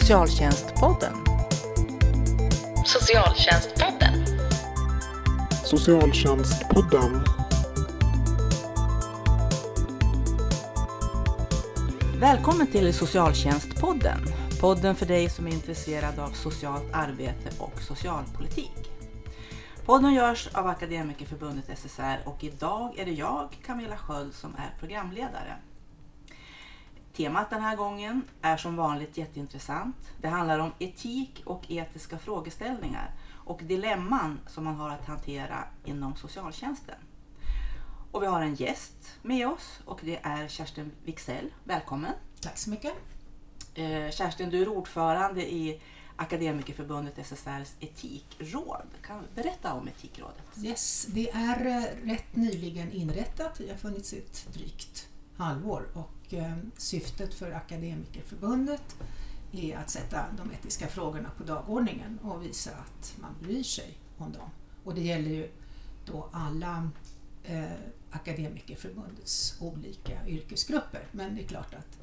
Socialtjänstpodden. Socialtjänstpodden. Socialtjänstpodden. Välkommen till Socialtjänstpodden. Podden för dig som är intresserad av socialt arbete och socialpolitik. Podden görs av Akademikerförbundet SSR och idag är det jag, Camilla Sköld, som är programledare. Temat den här gången är som vanligt jätteintressant. Det handlar om etik och etiska frågeställningar och dilemman som man har att hantera inom socialtjänsten. Och vi har en gäst med oss och det är Kerstin Wixell. Välkommen! Tack så mycket. Eh, Kerstin, du är ordförande i Akademikerförbundet SSRs etikråd. Kan du berätta om Etikrådet? Yes, det är eh, rätt nyligen inrättat. Vi har funnits ett drygt halvår och och eh, syftet för Akademikerförbundet är att sätta de etiska frågorna på dagordningen och visa att man bryr sig om dem. Och det gäller ju då alla eh, Akademikerförbundets olika yrkesgrupper. Men det är klart att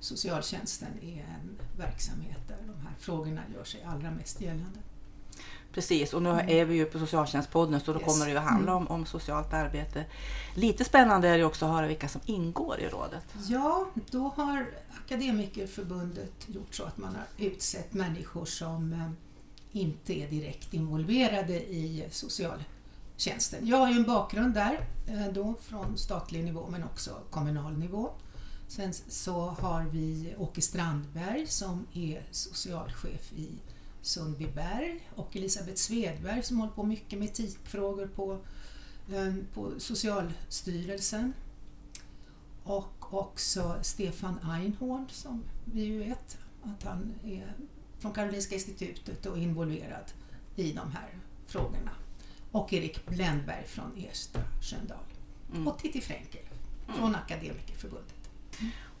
socialtjänsten är en verksamhet där de här frågorna gör sig allra mest gällande. Precis, och nu är vi ju på Socialtjänstpodden så då Yes. kommer det ju att handla om, om socialt arbete. Lite spännande är det också att höra vilka som ingår i rådet. Ja, då har Akademikerförbundet gjort så att man har utsett människor som eh, inte är direkt involverade i socialtjänsten. Jag har ju en bakgrund där eh, då från statlig nivå men också kommunal nivå. Sen så har vi Åke Strandberg som är socialchef i Sundbyberg och Elisabeth Svedberg som håller på mycket med etikfrågor på, eh, på Socialstyrelsen. Och också Stefan Einhorn som vi ju vet att han är från Karolinska institutet och involverad i de här frågorna. Och Erik Bländberg från Ersta Sköndal. Mm. Och Titti Fränkel från Akademikerförbundet.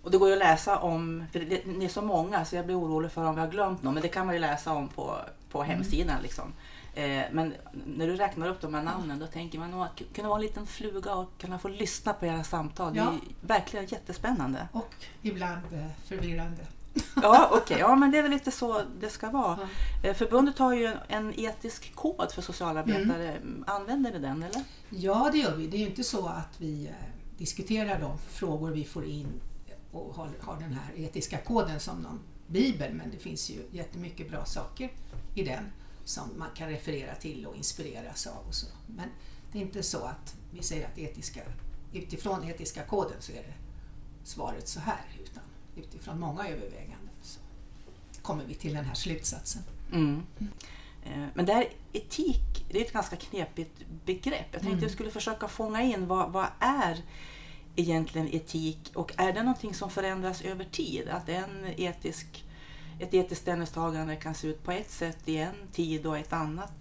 Och det går ju att läsa om, för det, ni är så många så jag blir orolig för om vi har glömt någon, men det kan man ju läsa om på, på hemsidan. Liksom. Eh, men när du räknar upp de här namnen då tänker man nog att kunna vara en liten fluga och kunna få lyssna på era samtal. Det är Ja. verkligen jättespännande. Och ibland eh, förvirrande. Ja, okej. Ja, men det är väl lite så det ska vara. Ja. Eh, Förbundet har ju en, etisk kod för socialarbetare. Använder ni den eller? Ja, det gör vi. Det är ju inte så att vi eh, diskuterar de frågor vi får in och har, har den här etiska koden som någon bibel, men det finns ju jättemycket bra saker i den som man kan referera till och inspireras av. Och så. Men det är inte så att vi säger att etiska, utifrån etiska koden så är det svaret så här, utan utifrån många överväganden så kommer vi till den här slutsatsen. Mm. Eh, Men det här etik, det är ett ganska knepigt begrepp. Jag tänkte Mm. jag skulle försöka fånga in vad, vad är egentligen etik och är det någonting som förändras över tid? Att en etisk, ett etiskt ställningstagande kan se ut på ett sätt i en tid och ett annat,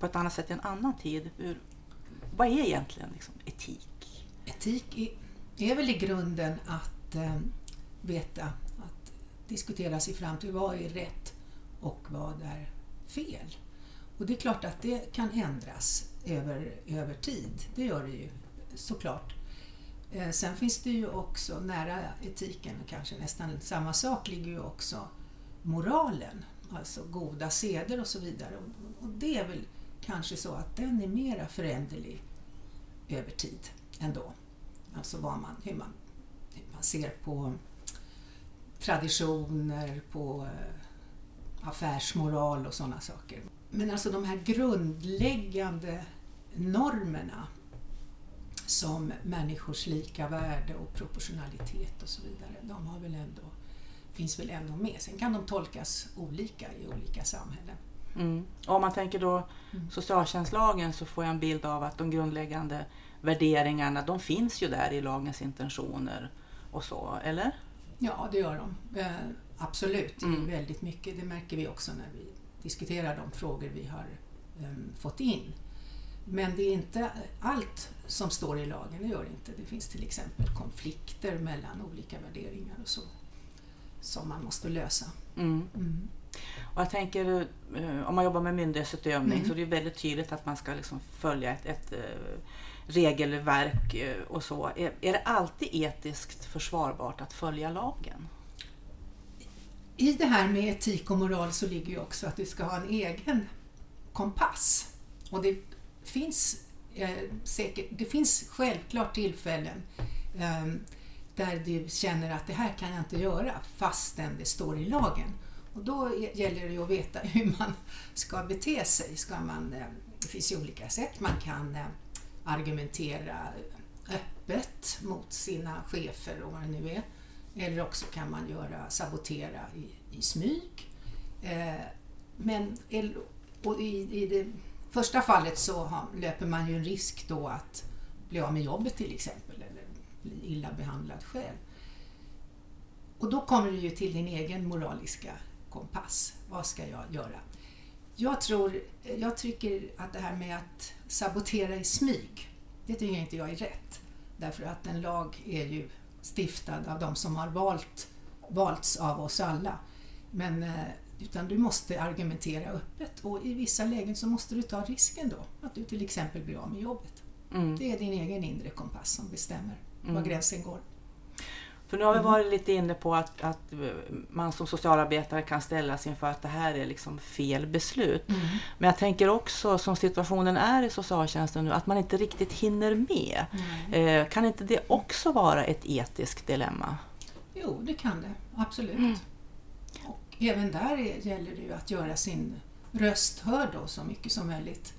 på ett annat sätt i en annan tid. Hur, vad är egentligen liksom etik? Etik är, är väl i grunden att eh, veta, att diskutera sig fram till vad är rätt och vad är fel. Och det är klart att det kan ändras över, över tid. Det gör det ju såklart. Eh, sen finns det ju också nära etiken, kanske nästan samma sak, ligger ju också moralen. Alltså goda seder och så vidare. Och, det är väl kanske så att den är mera föränderlig över tid ändå. Alltså vad man, hur, man, hur man ser på traditioner, på eh, affärsmoral och sådana saker. Men alltså de här grundläggande normerna som människors lika värde och proportionalitet och så vidare, de har väl ändå, finns väl ändå med. Sen kan de tolkas olika i olika samhällen. Mm. Om man tänker då socialtjänstlagen så får jag en bild av att de grundläggande värderingarna de finns ju där i lagens intentioner och så, eller? Ja, det gör de. Eh, absolut, Mm. väldigt mycket. Det märker vi också när vi diskuterar de frågor vi har em, fått in. Men det är inte allt som står i lagen, det gör det inte. Det finns till exempel konflikter mellan olika värderingar och så som man måste lösa. Mm. Mm. Och jag tänker, eh, om man jobbar med myndighetsutövning Mm. så det är väldigt tydligt att man ska liksom följa ett, ett eh, regelverk eh, och så. Är, är det alltid etiskt försvarbart att följa lagen? I det här med etik och moral så ligger ju också att du ska ha en egen kompass. Och det finns eh, säkert, det finns självklart tillfällen eh, där du känner att det här kan jag inte göra fastän det står i lagen. Och då gäller det att veta hur man ska bete sig. Ska man, eh, det finns ju olika sätt man kan eh, argumentera öppet mot sina chefer och vad det nu är. Eller också kan man göra, sabotera i, i smyg. Eh, men och i, i det första fallet så löper man ju en risk då att bli av med jobbet till exempel eller bli illa behandlad själv. Och då kommer du ju till din egen moraliska kompass. Vad ska jag göra? Jag tror, jag tycker att det här med att sabotera i smyg, det tycker inte jag är rätt. Därför att en lag är ju stiftad av de som har valt, valts av oss alla. Men, eh, utan du måste argumentera öppet och i vissa lägen så måste du ta risken då att du till exempel blir av med jobbet. Mm. Det är din egen inre kompass som bestämmer mm. var gränsen går. För nu har vi mm. varit lite inne på att, att man som socialarbetare kan ställas inför att det här är liksom fel beslut. Mm. Men jag tänker också som situationen är i socialtjänsten nu att man inte riktigt hinner med. Mm. Eh, kan inte det också vara ett etiskt dilemma? Jo, det kan det absolut. Mm. Även där gäller det ju att göra sin röst hörd då, så mycket som möjligt.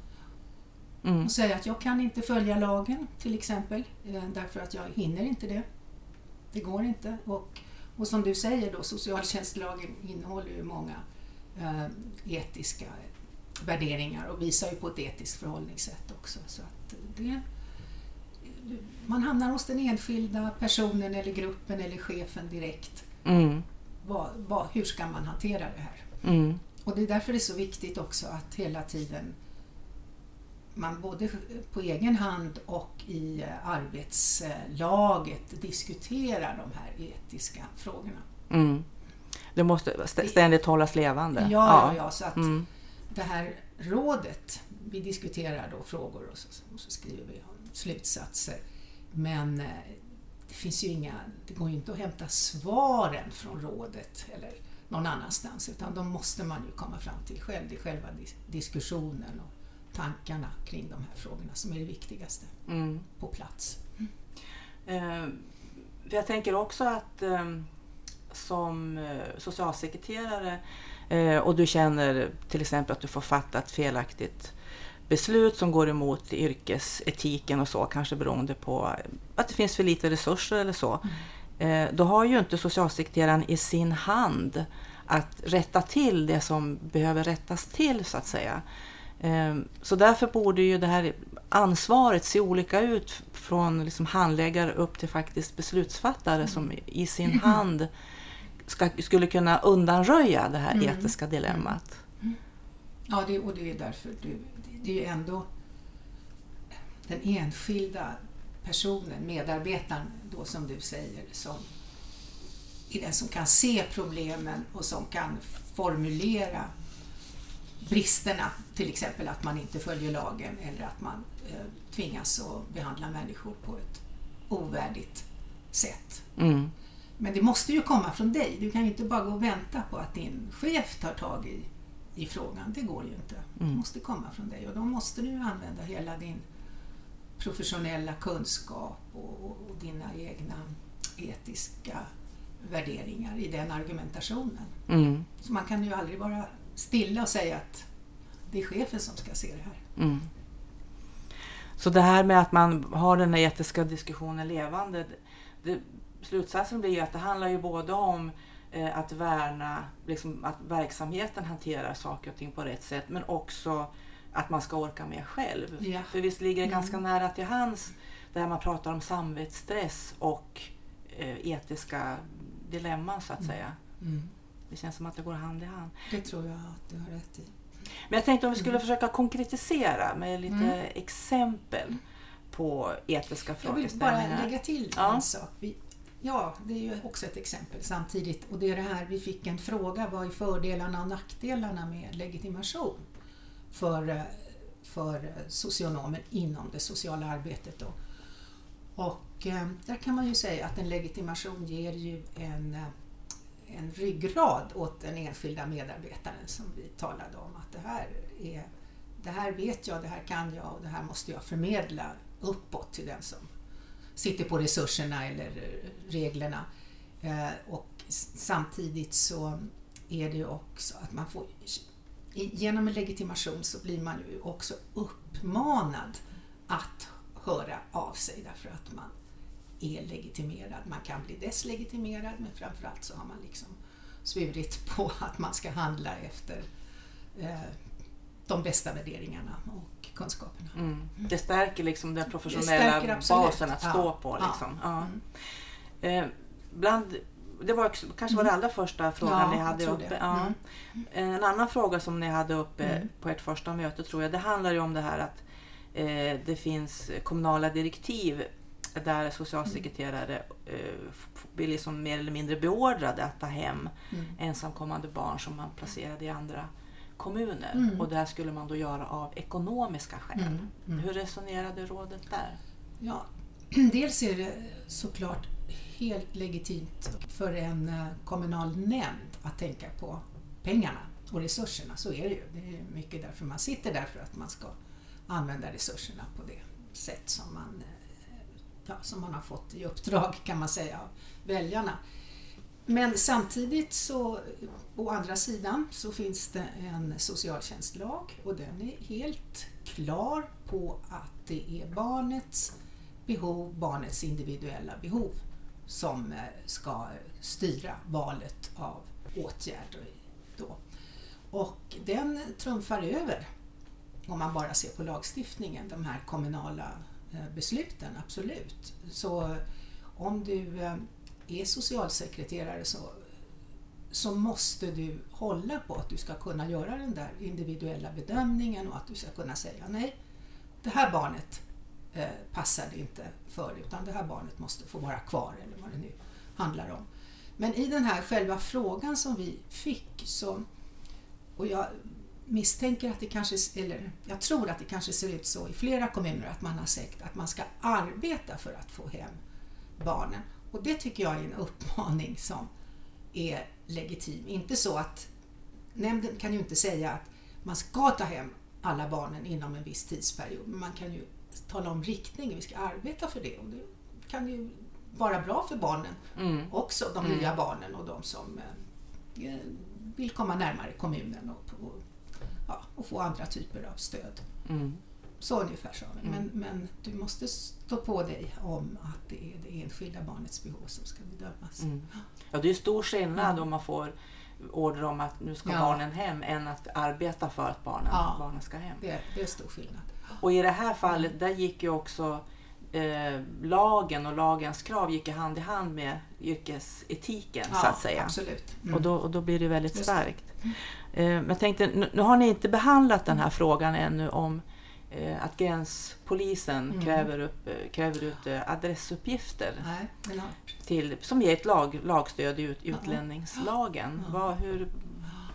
Mm. Och säga att jag kan inte följa lagen till exempel eh, därför att jag hinner inte det. Det går inte. Och, och som du säger då, socialtjänstlagen innehåller ju många eh, etiska värderingar och visar ju på ett etiskt förhållningssätt också. Så att det, man hamnar hos den enskilda personen eller gruppen eller chefen direkt. Mm. Vad, vad, hur ska man hantera det här? Mm. Och det är därför det är så viktigt också att hela tiden man både på egen hand och i eh, arbetslaget diskuterar de här etiska frågorna. Mm. Det måste ständigt hållas levande. Ja, ja. ja så att mm. det här rådet, vi diskuterar då frågor och så, och så skriver vi slutsatser. Men eh, det finns ju inga, det går ju inte att hämta svaren från rådet eller någon annanstans utan de måste man ju komma fram till själv, det är själva diskussionen och tankarna kring de här frågorna som är det viktigaste mm. på plats. Mm. Jag tänker också att eh, som eh, socialsekreterare och du känner till exempel att du får fatta ett felaktigt beslut som går emot yrkesetiken och så, kanske beroende på att det finns för lite resurser eller så. Mm. Eh, då har ju inte socialsekreteraren i sin hand att rätta till det som behöver rättas till så att säga. Ehm, så därför borde ju det här ansvaret se olika ut från liksom handläggare upp till faktiskt beslutsfattare mm. som i sin mm. hand ska, skulle kunna undanröja det här mm. etiska dilemmat. Mm. Ja, det, och det är därför du, det är ju ändå den enskilda personen, medarbetaren då som du säger, som är den som kan se problemen och som kan formulera bristerna, till exempel att man inte följer lagen eller att man eh, tvingas att behandla människor på ett ovärdigt sätt. Mm. Men det måste ju komma från dig. Du kan ju inte bara gå och vänta på att din chef tar tag i, i frågan. Det går ju inte. Mm. Det måste komma från dig och då måste du använda hela din professionella kunskap och, och, och dina egna etiska värderingar i den argumentationen. Mm. Så man kan ju aldrig vara stilla och säga att det är chefen som ska se det här. Mm. Så det här med att man har den här etiska diskussionen levande, det, slutsatsen blir ju att det handlar ju både om att värna liksom, att verksamheten hanterar saker och ting på rätt sätt men också att man ska orka med själv. Ja. För visst ligger det mm. ganska nära till hands där man pratar om samvetsstress och eh, etiska dilemman så att mm. säga. Mm. Det känns som att det går hand i hand. Det tror jag att du har rätt i. Men jag tänkte om vi skulle försöka konkretisera med lite mm. exempel på etiska frågeställningar. Jag vill bara lägga till ja. en sak. Vi, ja, det är ju också ett exempel samtidigt. Och det är det här, vi fick en fråga, vad är fördelarna och nackdelarna med legitimation för, eh, för socionomer inom det sociala arbetet? Då. Och eh, där kan man ju säga att en legitimation ger ju en eh, en ryggrad åt den enskilda medarbetaren som vi talade om att det här, är, det här vet jag, det här kan jag och det här måste jag förmedla uppåt till den som sitter på resurserna eller eh, reglerna. Eh, och samtidigt så är det ju också att man får genom en legitimation så blir man ju också uppmanad att höra av sig därför att man är legitimerad. Man kan bli deslegitimerad men framförallt så har man liksom svurit på att man ska handla efter eh, de bästa värderingarna och kunskaperna. Mm. mm. Det stärker liksom den professionella basen att stå ja. på. Liksom. Ja. Mm. Eh, bland, det var kanske var det mm. allra första frågan ja, ni hade uppe. Mm. En annan fråga som ni hade uppe på ert första möte tror jag, det handlar ju om det här att eh, det finns kommunala direktiv där socialsekreterare eh, blir liksom mer eller mindre beordrade att ta hem mm. ensamkommande barn som man placerade i andra kommuner. Mm. Och det skulle man då göra av ekonomiska skäl. Mm. Mm. Hur resonerade rådet där? Ja, dels är det såklart helt legitimt för en eh, kommunal nämnd att tänka på pengarna och resurserna. Så är det ju. Det är mycket därför man sitter där, för att man ska använda resurserna på det sätt som man, eh, ja, som man har fått i uppdrag kan man säga av väljarna. Men samtidigt så, å andra sidan, så finns det en socialtjänstlag och den är helt klar på att det är barnets behov, barnets individuella behov som eh, ska styra valet av åtgärder. Då. Och den trumfar över, om man bara ser på lagstiftningen, de här kommunala eh, besluten, absolut. Så om du eh, är socialsekreterare så, så måste du hålla på att du ska kunna göra den där individuella bedömningen och att du ska kunna säga nej, det här barnet eh, passar det inte för utan det här barnet måste få vara kvar eller vad det nu handlar om. Men i den här själva frågan som vi fick så, och jag misstänker att det kanske, eller jag tror att det kanske ser ut så i flera kommuner att man har sagt att man ska arbeta för att få hem barnen. Och det tycker jag är en uppmaning som är legitim. Inte så att nämnden kan ju inte säga att man ska ta hem alla barnen inom en viss tidsperiod, men man kan ju tala om riktningen, vi ska arbeta för det. Och det kan ju vara bra för barnen mm. också, de mm. nya barnen och de som eh, vill komma närmare kommunen och, och, ja, och få andra typer av stöd. Mm. Så ungefär sa vi. Men, mm. men du måste stå på dig om att det är det enskilda barnets behov som ska bedömas. Mm. Ja, det är stor skillnad mm. om man får order om att nu ska ja. barnen hem än att arbeta för att barnen, ja, barnen ska hem. Det, det är stor skillnad. Och i det här fallet, där gick ju också eh, lagen och lagens krav gick hand i hand med yrkesetiken ja, så att säga. Absolut. Mm. Och, då, och då blir det väldigt Just starkt. Mm. Eh, men jag tänkte, nu, nu, har ni inte behandlat den här frågan ännu om att gränspolisen mm. kräver, upp, eh, kräver ut eh, adressuppgifter Nej, till, som ger ett lag, lagstöd i ut, utlänningslagen. Ja. Vad, hur,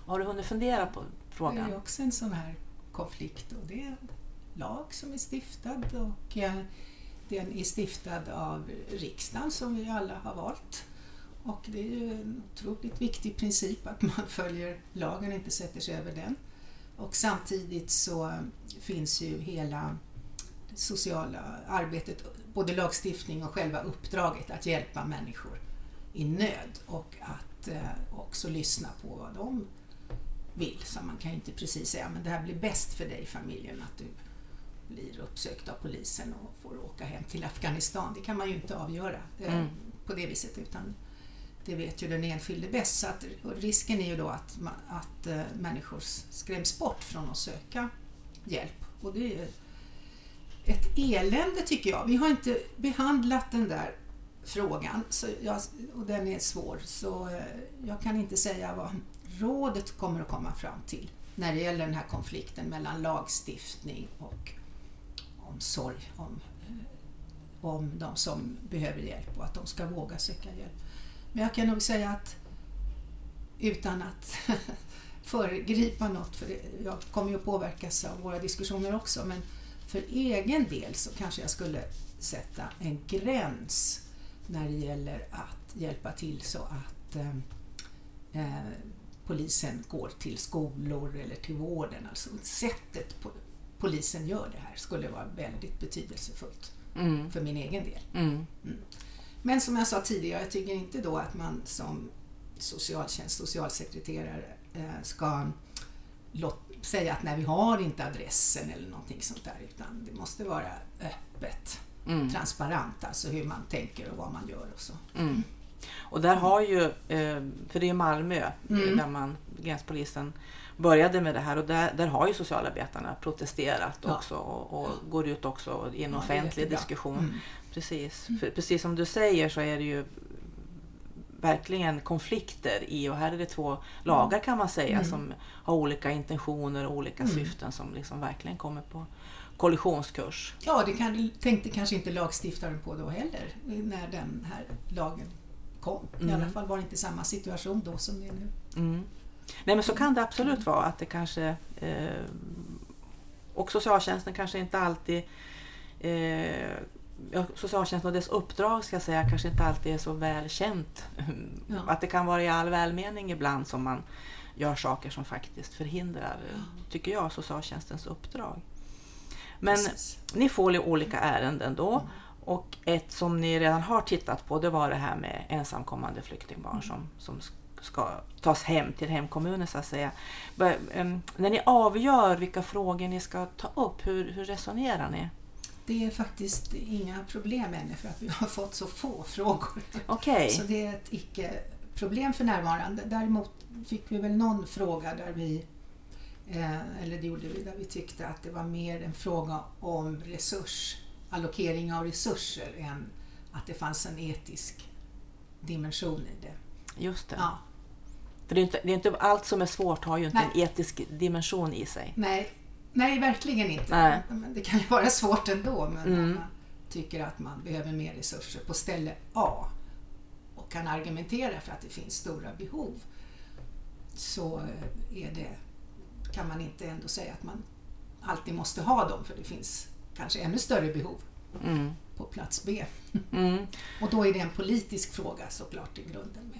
har du hunnit fundera på frågan? Det är också en sån här konflikt och det är en lag som är stiftad och eh, den är stiftad av riksdagen som vi alla har valt. Och det är ju en otroligt viktig princip att man följer lagen och inte sätter sig över den. Och samtidigt så finns ju hela det sociala arbetet, både lagstiftning och själva uppdraget att hjälpa människor i nöd och att eh, också lyssna på vad de vill. Så man kan ju inte precis säga men det här blir bäst för dig familjen att du blir uppsökt av polisen och får åka hem till Afghanistan. Det kan man ju inte avgöra eh, mm. på det viset utan det vet ju den enskilde bäst. Så att, risken är ju då att, att äh, människor skräms bort från att söka hjälp. Och det är ett elände tycker jag. Vi har inte behandlat den där frågan så jag, och den är svår så äh, jag kan inte säga vad rådet kommer att komma fram till när det gäller den här konflikten mellan lagstiftning och omsorg om, eh, om de som behöver hjälp och att de ska våga söka hjälp. Men jag kan nog säga att utan att föregripa något, för jag kommer ju att påverkas av våra diskussioner också, men för egen del så kanske jag skulle sätta en gräns när det gäller att hjälpa till så att eh, eh, polisen går till skolor eller till vården. Alltså sättet på, polisen gör det här skulle vara väldigt betydelsefullt Mm. för min egen del. Mm. Men som jag sa tidigare, jag tycker inte då att man som socialtjänst, socialsekreterare eh, ska säga att nej, vi har inte adressen eller någonting sånt där, utan det måste vara öppet, Mm. transparent, alltså hur man tänker och vad man gör och så. Mm. Och där har ju, eh, för det är Malmö Mm. där man, gränspolisen började med det här och där, där har ju socialarbetarna protesterat Ja. också och, och går ut också i en Ja, offentlig diskussion. Mm. Precis. För, precis som du säger så är det ju verkligen konflikter i och här är det två lagar kan man säga Mm. som har olika intentioner och olika Mm. syften som liksom verkligen kommer på kollisionskurs. Ja, det kan, tänkte kanske inte lagstiftaren på då heller, när den här lagen kom. I Mm. alla fall var det inte samma situation då som det är nu. Mm. Nej men så kan det absolut vara att det kanske eh, och socialtjänsten kanske inte alltid eh, ja, socialtjänsten och dess uppdrag ska jag säga kanske inte alltid är så väl känt. Ja. Att det kan vara i all välmening ibland som man gör saker som faktiskt förhindrar, tycker jag, socialtjänstens uppdrag. Men Precis. ni får ju olika ärenden då och ett som ni redan har tittat på det var det här med ensamkommande flyktingbarn som, som ska tas hem till hemkommunen så att säga. När ni avgör vilka frågor ni ska ta upp, hur, hur resonerar ni? Det är faktiskt inga problem ännu för att vi har fått så få frågor. Okej, Så det är ett icke-problem för närvarande. Däremot fick vi väl någon fråga där vi, eh, eller det gjorde vi, där vi tyckte att det var mer en fråga om resurs, allokering av resurser än att det fanns en etisk dimension i det. just det. Ja, För det är, inte, det är inte allt som är svårt har ju inte Nej. en etisk dimension i sig. nej, nej, verkligen inte. Nej. Det kan ju vara svårt ändå, men Mm. man tycker att man behöver mer resurser på ställe A och kan argumentera för att det finns stora behov så eh, är det, kan man inte ändå säga att man alltid måste ha dem för det finns kanske ännu större behov Mm. på plats B. Mm. Och då är det en politisk fråga såklart i grunden med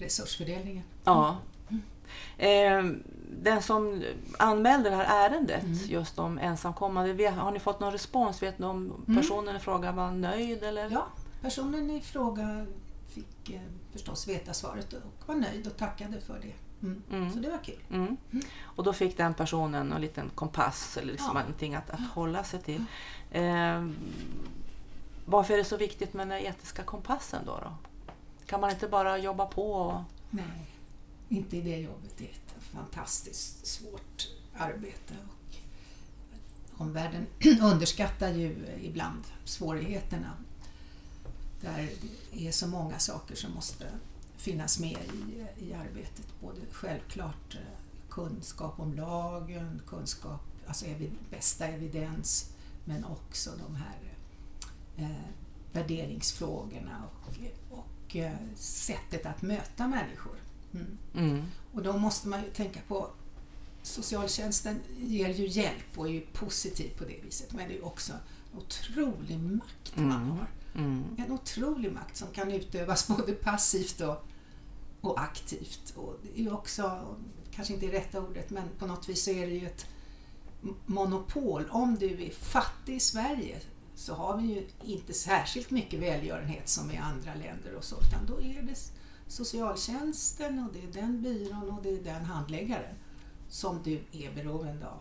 resursfördelningen. Ja. Eh, den som anmälde det här ärendet Mm. just om ensamkommande, har ni fått någon respons? Vet ni om Mm. personen i fråga var nöjd? Eller? Ja, personen i fråga fick eh, förstås veta svaret och var nöjd och tackade för det. Mm. Mm. Så det var kul. Mm. Och då fick den personen en liten kompass eller liksom Ja. någonting att, att hålla sig till. Eh, varför är det så viktigt med den etiska kompassen då? då? Kan man inte bara jobba på? Och... Nej, inte i det jobbet. Det är ett fantastiskt svårt arbete. Och omvärlden underskattar ju ibland svårigheterna. Där det är så många saker som måste finnas med i, i arbetet. Både självklart eh, kunskap om lagen, kunskap, alltså evi, bästa evidens, men också de här eh, värderingsfrågorna och, och sättet att möta människor. Mm. Mm. Och då måste man ju tänka på Socialtjänsten ger ju hjälp och är ju positiv på det viset men det är också en otrolig makt man Mm. har. Mm. En otrolig makt som kan utövas både passivt och, och aktivt. Och det är ju också, kanske inte är rätta ordet, men på något vis så är det ju ett monopol. Om du är fattig i Sverige så har vi ju inte särskilt mycket välgörenhet som i andra länder och så, utan då är det socialtjänsten och det är den byrån och det är den handläggaren som du är beroende av.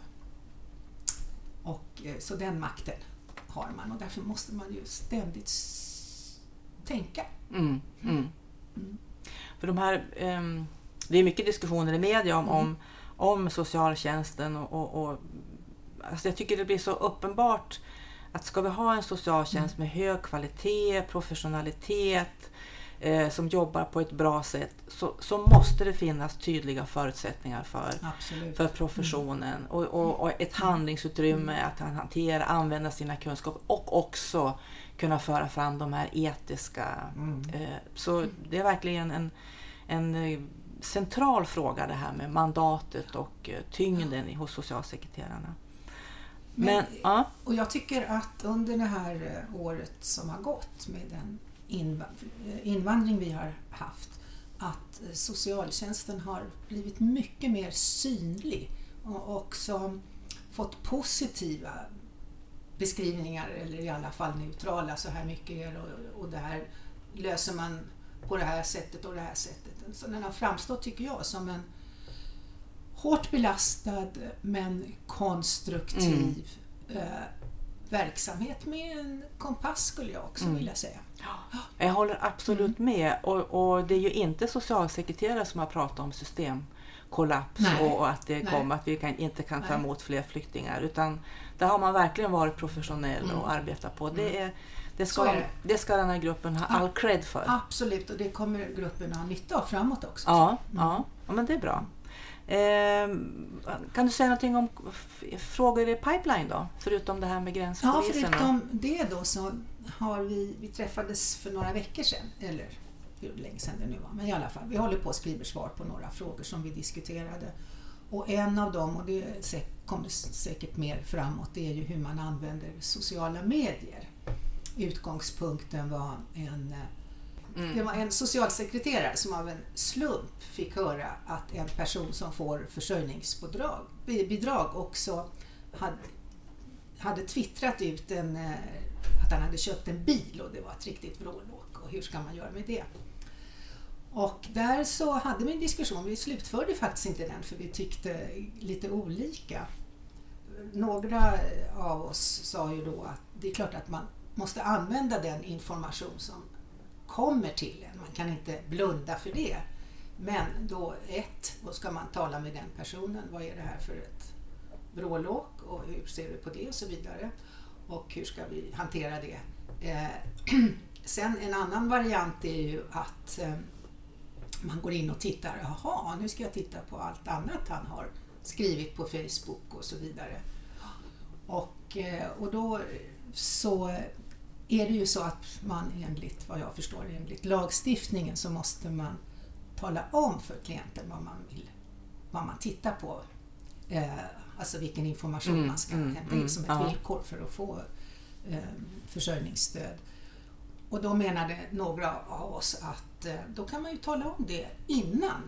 Och, eh, så den makten har man och därför måste man ju ständigt tänka. Mm. Mm. Mm. För de här, ehm, det är mycket diskussioner i media om, Mm. om, om socialtjänsten och, och, och alltså jag tycker det blir så uppenbart att ska vi ha en socialtjänst Mm. med hög kvalitet, professionalitet, eh, som jobbar på ett bra sätt så, så måste det finnas tydliga förutsättningar för, Absolut. för professionen och, och, och ett handlingsutrymme att han- hantera, använda sina kunskaper och också kunna föra fram de här etiska Mm. Eh, Så det är verkligen en, en eh, central fråga det här med mandatet och eh, tyngden hos socialsekreterarna. Men, Men- ja, Och jag tycker att under det här eh, året som har gått med den eh, invandring vi har haft att socialtjänsten har blivit mycket mer synlig och också fått positiva beskrivningar eller i alla fall neutrala, så här mycket är och, och det här löser man på det här sättet och det här sättet. Så den har framstått, tycker jag, som en hårt belastad men konstruktiv mm. eh, verksamhet med en kompass skulle jag också mm. vilja säga. Jag håller absolut mm. med och, och, det är ju inte socialsekreterare som har pratat om systemkollaps Nej. och att det kom att vi kan, inte kan ta emot fler flyktingar utan där har man verkligen varit professionell mm. och arbetat på. Det, mm. är, det, ska, det. det ska den här gruppen ha all cred för. Absolut och det kommer gruppen ha nytta av framåt också. Ja, ja. ja men det är bra. Eh, kan du säga någonting om frågor i pipeline då? Förutom det här med gränspolisen? Ja, förutom det då så har vi, vi träffades för några veckor sedan, eller hur länge sedan det nu var, men i alla fall, vi håller på att skriva svar på några frågor som vi diskuterade. Och en av dem, och det kommer säkert mer framåt, det är ju hur man använder sociala medier. Utgångspunkten var en Mm. Det var en socialsekreterare som av en slump fick höra att en person som får försörjningsbidrag bidrag också hade, hade twittrat ut en, eh, att han hade köpt en bil och det var ett riktigt vrålåk och hur ska man göra med det? Och där så hade vi en diskussion, vi slutförde faktiskt inte den för vi tyckte lite olika. Några av oss sa ju då att det är klart att man måste använda den information som kommer till en. Man kan inte blunda för det. Men då ett, då ska man tala med den personen. Vad är det här för ett vrålåk och hur ser du på det och så vidare. Och hur ska vi hantera det? Eh, sen en annan variant är ju att eh, man går in och tittar. Jaha, nu ska jag titta på allt annat han har skrivit på Facebook och så vidare. Och, eh, och då så är det ju så att man enligt vad jag förstår, enligt lagstiftningen så måste man tala om för klienten vad man vill, vad man tittar på. Eh, alltså vilken information mm, man ska mm, hämta in mm, som ett ja. villkor för att få eh, försörjningsstöd. Och då menade några av oss att eh, då kan man ju tala om det innan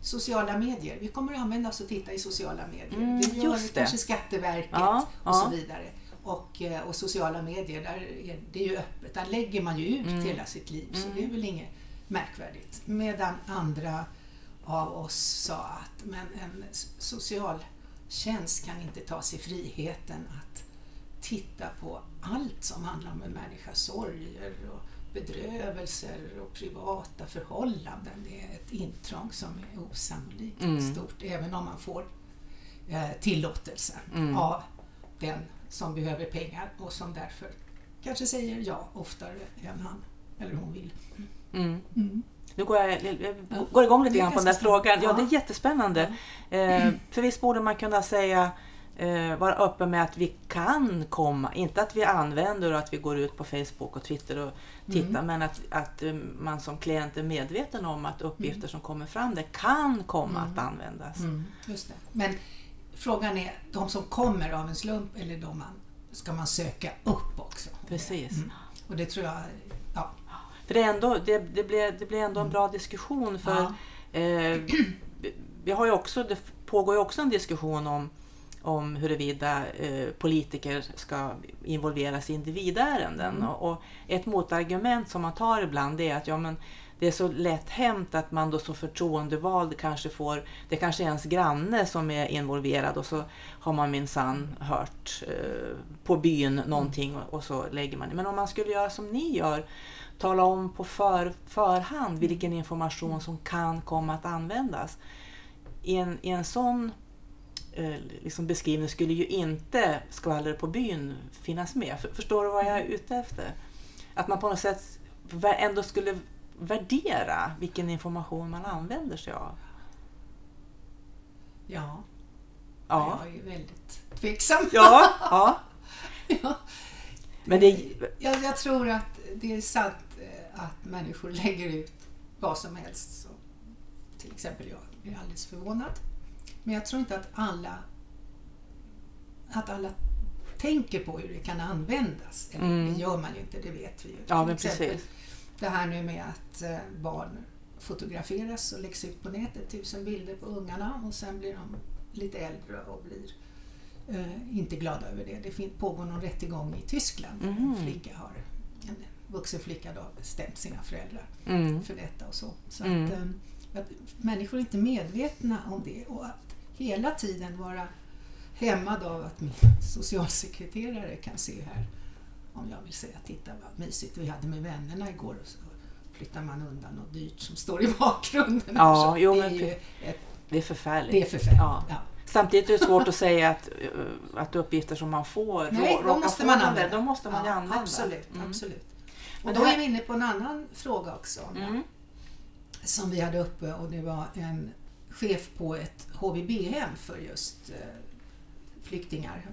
sociala medier. Vi kommer att använda oss och titta i sociala medier. Mm, det gör kanske Skatteverket ja, och ja. så vidare och, eh, och sociala medier, där är det ju öppet. Där lägger man ju ut mm. hela sitt liv så det är mm. väl inget märkvärdigt. Medan andra av oss sa att men en socialtjänst kan inte ta sig friheten att titta på allt som handlar om en människas sorger och bedrövelser och privata förhållanden. Det är ett intrång som är osannolikt mm. stort, även om man får eh, tillåtelse mm. av den som behöver pengar och som därför kanske säger ja oftare än han eller hon vill. Mm. Mm. Nu går jag, jag går igång lite grann på den där frågan. Ja, det är jättespännande. Eh, för visst borde man kunna säga eh, vara öppen med att vi kan komma, inte att vi använder och att vi går ut på Facebook och Twitter och tittar, mm. men att, att eh, man som klient är medveten om att uppgifter mm. som kommer fram det kan komma att mm. användas. Mm. Just det. Men Frågan är de som kommer av en slump eller de man, ska man söka upp också? Precis. Mm. Och det tror jag, ja. För det, är ändå, det, det, blir, det blir ändå en bra diskussion för ja. eh, vi har ju också, det pågår ju också en diskussion om om huruvida eh, politiker ska involveras i individärenden. Mm. Och, och, ett motargument som man tar ibland är att ja, men det är så lätt hänt att man då som förtroendevald kanske får, det kanske är ens granne som är involverad och så har man minsann hört eh, på byn någonting och, och, så lägger man det. Men om man skulle göra som ni gör, tala om på för, förhand vilken information som kan komma att användas. I en, i en sån eh, liksom beskrivning skulle ju inte skvaller på byn finnas med. Förstår du vad jag är ute efter? Att man på något sätt ändå skulle värdera vilken information man använder sig av? Ja, ja. jag är väldigt tveksam. Ja, ja. ja. Men det... jag, jag tror att det är sant eh, att människor lägger ut vad som helst. Så, till exempel jag blir alldeles förvånad. Men jag tror inte att alla att alla tänker på hur det kan användas. Eller mm. Det gör man ju inte, det vet vi ju. Ja, men precis det här nu med att eh, barn fotograferas och läggs ut på nätet, tusen bilder på ungarna och sen blir de lite äldre och blir eh, inte glada över det. Det pågår någon rättegång i Tyskland där Mhm. en flicka har, en vuxen flicka då, har stämt sina föräldrar Mm. för detta och så. så Mm. att, ehm, att människor är inte medvetna om det och att hela tiden vara hämmad av att min socialsekreterare kan se här om jag vill säga titta vad mysigt vi hade med vännerna igår och så flyttar man undan något dyrt som står i bakgrunden. Ja, Så jo, det, är ju ett, Det är förfärligt. det är förfärligt. Ja. Ja. Samtidigt är det svårt att säga att, eh, att uppgifter som man får, Nej, då måste man använda. då måste man Ja, använda. Absolut, Mm. absolut. Och då är vi inne på en annan fråga också. Mm. som vi hade uppe och det var en chef på ett HVB-hem för just eh, flyktingar,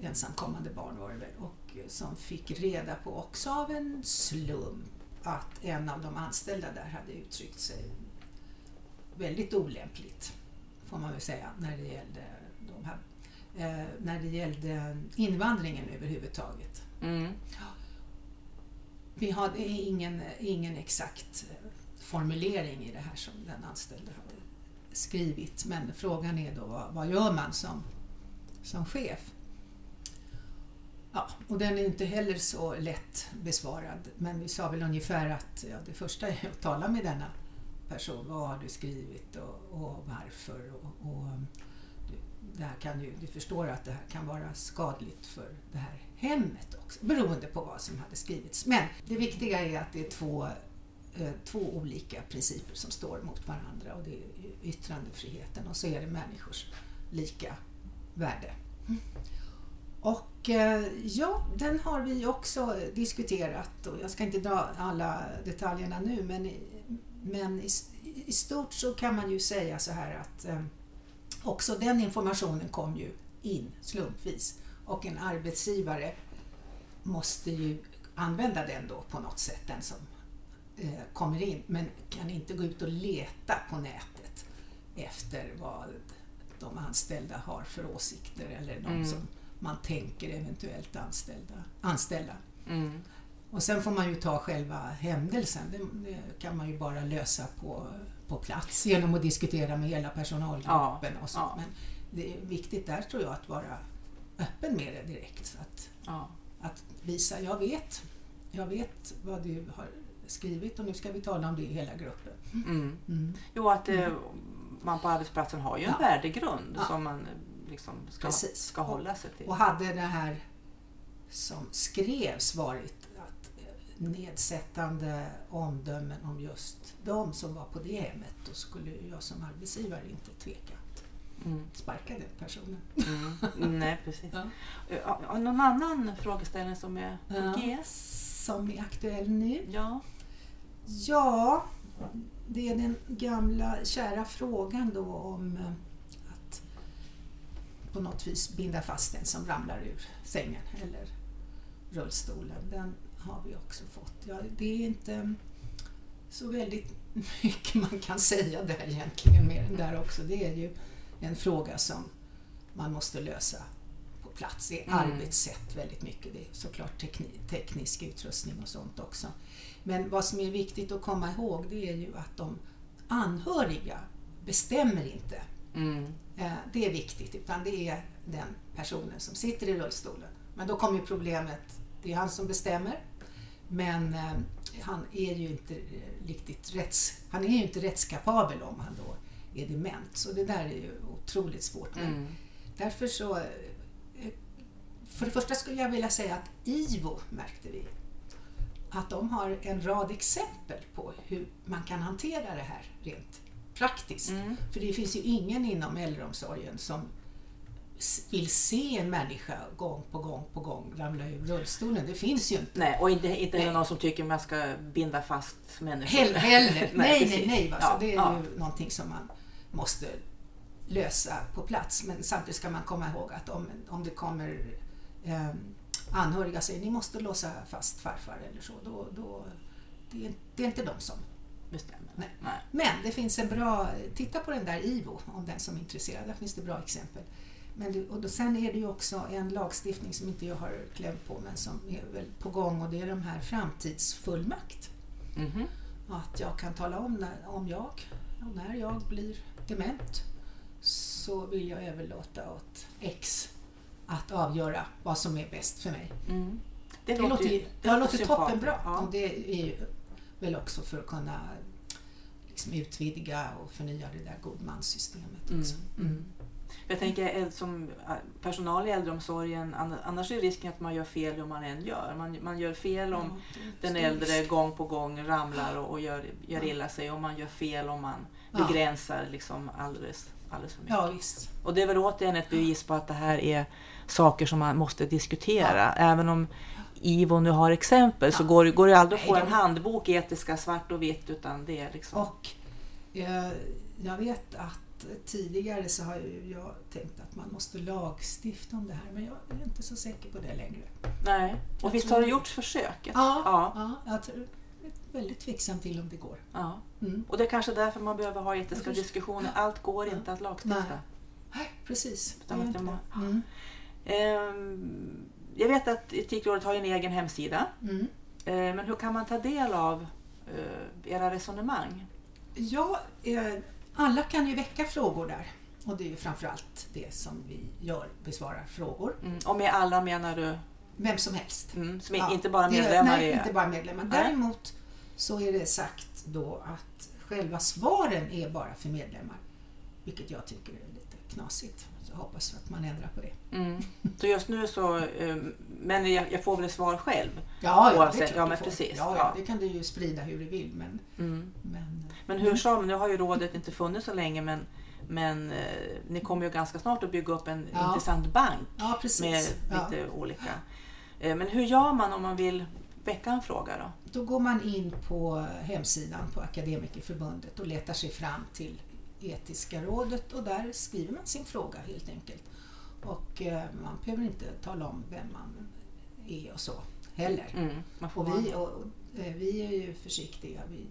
ensamkommande barn var det väl, och eh, som fick reda på också av en slump att en av de anställda där hade uttryckt sig väldigt olämpligt, får man väl säga, när det gällde, de här, eh, när det gällde invandringen överhuvudtaget. Mm. Vi hade ingen, ingen exakt eh, formulering i det här som den anställde hade skrivit. Men frågan är då vad, vad gör man som, som chef? Ja, och den är inte heller så lätt besvarad. Men vi sa väl ungefär att ja, det första är att tala med denna person. Vad har du skrivit och, och varför? Och, och, du, det här kan ju, du förstår att det här kan vara skadligt för det här hemmet också, beroende på vad som hade skrivits. Men det viktiga är att det är två, eh, två olika principer som står mot varandra och det är yttrandefriheten och så är det människors lika värde. Och eh, ja, den har vi också diskuterat och jag ska inte dra alla detaljerna nu men, i, men i, i stort så kan man ju säga så här att eh, också den informationen kom ju in slumpvis och en arbetsgivare måste ju använda den då på något sätt, den som eh, kommer in, men kan inte gå ut och leta på nätet efter vad de anställda har för åsikter eller de Mm. som man tänker eventuellt anställda, anställa. Mm. Och sen får man ju ta själva händelsen, det, det kan man ju bara lösa på, på plats genom att diskutera med hela personalgruppen och så. ja. Men det är viktigt där tror jag att vara öppen med det direkt. Att, Ja. att visa, jag vet, jag vet vad du har skrivit och nu ska vi tala om det i hela gruppen. Mm. Mm. Jo, att eh, man på arbetsplatsen har ju en Ja. värdegrund Ja. som man liksom ska, Precis. ska hålla sig till. Och hade det här som skrevs varit att eh, nedsättande omdömen om just de som var på det hemmet, då skulle jag som arbetsgivare inte tveka att Mm. sparka den personen. Mm. Nej, precis. Ja. Ja, någon annan frågeställning som är på Ja. G? Som är aktuell nu? Ja. Ja, det är den gamla kära frågan då om eh, på något vis binda fast den som ramlar ur sängen eller rullstolen. Den har vi också fått. Ja, det är inte så väldigt mycket man kan säga där egentligen mer än där också. Det är ju en fråga som man måste lösa på plats. Det är Mm. arbetssätt väldigt mycket. Det är såklart tekni- teknisk utrustning och sånt också. Men vad som är viktigt att komma ihåg det är ju att de anhöriga bestämmer inte. Mm. Eh, Det är viktigt, utan det är den personen som sitter i rullstolen. Men då kommer problemet, det är han som bestämmer. Men eh, han är ju inte eh, riktigt rätts, han är ju inte rättskapabel om han då är dement. Så det där är ju otroligt svårt. Mm. Därför så... För det första skulle jag vilja säga att IVO märkte vi att de har en rad exempel på hur man kan hantera det här rent praktiskt. Mm. För det finns ju ingen inom äldreomsorgen som vill se en människa gång på gång på gång ramla ur rullstolen. Det finns ju inte. Nej, och inte, inte Nej. någon som tycker man ska binda fast människor. Heller. heller. nej, nej, nej. va. Så Ja, det är ja. ju någonting som man måste lösa på plats. Men samtidigt ska man komma ihåg att om, om det kommer eh, anhöriga säger ni måste låsa fast farfar eller så, då, då det, är, det är inte de som Bestämmer. Nej. Nej. Men det finns en bra, titta på den där IVO om den som är intresserad, där finns det bra exempel. Men det, och då, sen är det ju också en lagstiftning som inte jag har kläm på men som är väl på gång och det är de här framtidsfullmakt. Mhm. att jag kan tala om när, om jag och när jag blir dement så vill jag överlåta åt X att avgöra vad som är bäst för mig. Mm. Det, Det, låter, ju- det låter toppenbra. Ja. Och det är ju väl också för att kunna liksom utvidga och förnya det där godmanssystemet Mm. också. Mm. Jag tänker äl- som äh, personal i äldreomsorgen, an- annars är risken att man gör fel hur man än gör. Man, man gör fel om Ja, den äldre risk. gång på gång ramlar och, och gör, gör Ja. illa sig och man gör fel om man Ja. begränsar liksom alldeles, alldeles för mycket. Ja, visst. Och det är väl återigen ett bevis på att det här är saker som man måste diskutera. Även om IVO nu har exempel så Ja. går, går det aldrig att få en handbok etiska svart och vitt utan det är liksom... Och eh, jag vet att tidigare så har jag tänkt att man måste lagstifta om det här men jag är inte så säker på det längre. Nej. Jag Och visst tror- har det gjorts försök? Ja, Ja. ja. jag tror, är väldigt tveksam till om det går. ja. Mm. Och det är kanske därför man behöver ha etiska Jag förstår. diskussioner. Allt går inte att lagstifta. Nej. Nej, precis. Utan Det att må-. Mm. Jag vet att Etikrådet har en egen hemsida. Mm. Ehm, men hur kan man ta del av eh, era resonemang? Ja, eh, alla kan ju väcka frågor där. Och det är ju framförallt det som vi gör, besvarar frågor. Mm. Och med alla menar du Vem som helst. mm, som är Ja, inte bara medlemmar? Nej, i- inte bara medlemmar. Däremot så är det sagt då att själva svaren är bara för medlemmar. Vilket jag tycker är lite knasigt. Hoppas att man ändrar på det. Mm. Så just nu så, eh, men jag, jag får väl svar själv. Ja, ja, det är klart ja, men precis. Ja, Ja. det kan du ju sprida hur du vill. Men, Mm. men, Men hur som, nu har ju rådet inte funnits så länge men, men eh, ni kommer ju ganska snart att bygga upp en Ja. intressant bank ja, med lite olika. Eh, men hur gör man om man vill väcka en fråga då? Då går man in på hemsidan på Akademikerförbundet och letar sig fram till Etiska rådet och där skriver man sin fråga helt enkelt. Och eh, man behöver inte tala om vem man är och så heller. Mm. Och vi, och, och, eh, vi är ju försiktiga. Vi,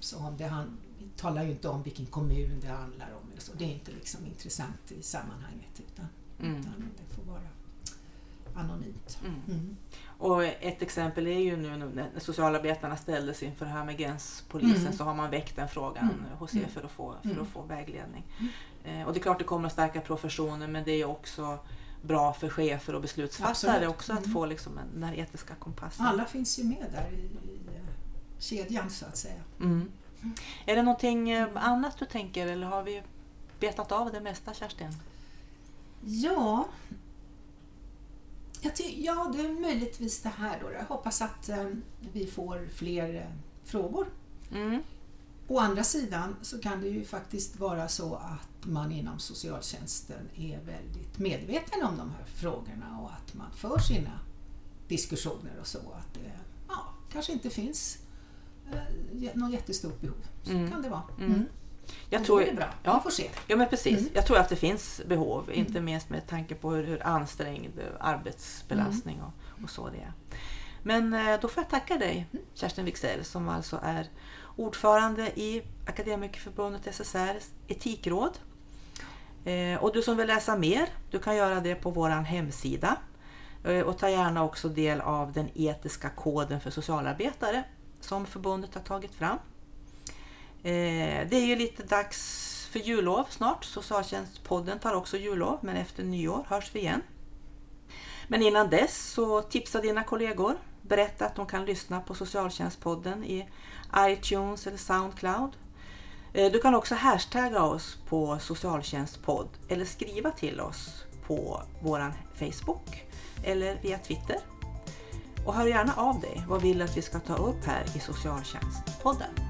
så om det han, vi talar ju inte om vilken kommun det handlar om. Eller så. Det är inte liksom intressant i sammanhanget utan, Mm. utan det får vara anonymt. Mm. Mm. Och ett exempel är ju nu när socialarbetarna ställdes inför det här med gränspolisen Mm. så har man väckt den frågan Mm. hos er Mm. för att få, för Mm. att få vägledning. Eh, och det är klart det kommer att stärka professionen men det är också bra för chefer och beslutsfattare Absolut. också att Mm. få liksom en, den här etiska kompassen. Alla finns ju med där i, eh, kedjan så att säga. Mm. Är det någonting eh, annat du tänker eller har vi betat av det mesta Kerstin? Ja, ja det är möjligtvis det här då. Jag hoppas att eh, vi får fler eh, frågor. Mm. Å andra sidan så kan det ju faktiskt vara så att man inom socialtjänsten är väldigt medveten om de här frågorna och att man för sina diskussioner och så. Att det ja, kanske inte finns eh, något jättestort behov. Så Mm. kan det vara. Mm. Mm. Jag tror, då är det bra. ja. Vi får se. Ja men precis. Mm. Jag tror att det finns behov, inte minst med tanke på hur, hur ansträngd arbetsbelastning Mm. och, och så det är. Men eh, då får jag tacka dig Kerstin Wixell som alltså är ordförande i Akademikerförbundet SSRs etikråd. Eh, och du som vill läsa mer, du kan göra det på vår hemsida. Eh, och ta gärna också del av den etiska koden för socialarbetare som förbundet har tagit fram. Eh, det är ju lite dags för jullov snart. Socialtjänstpodden tar också jullov, men efter nyår hörs vi igen. Men innan dess så tipsa dina kollegor. Berätta att de kan lyssna på Socialtjänstpodden i iTunes eller Soundcloud. Eh, du kan också hashtagga oss på socialtjänstpodd eller skriva till oss på vår Facebook eller via Twitter. Och hör gärna av dig. Vad vill du att vi ska ta upp här i Socialtjänstpodden?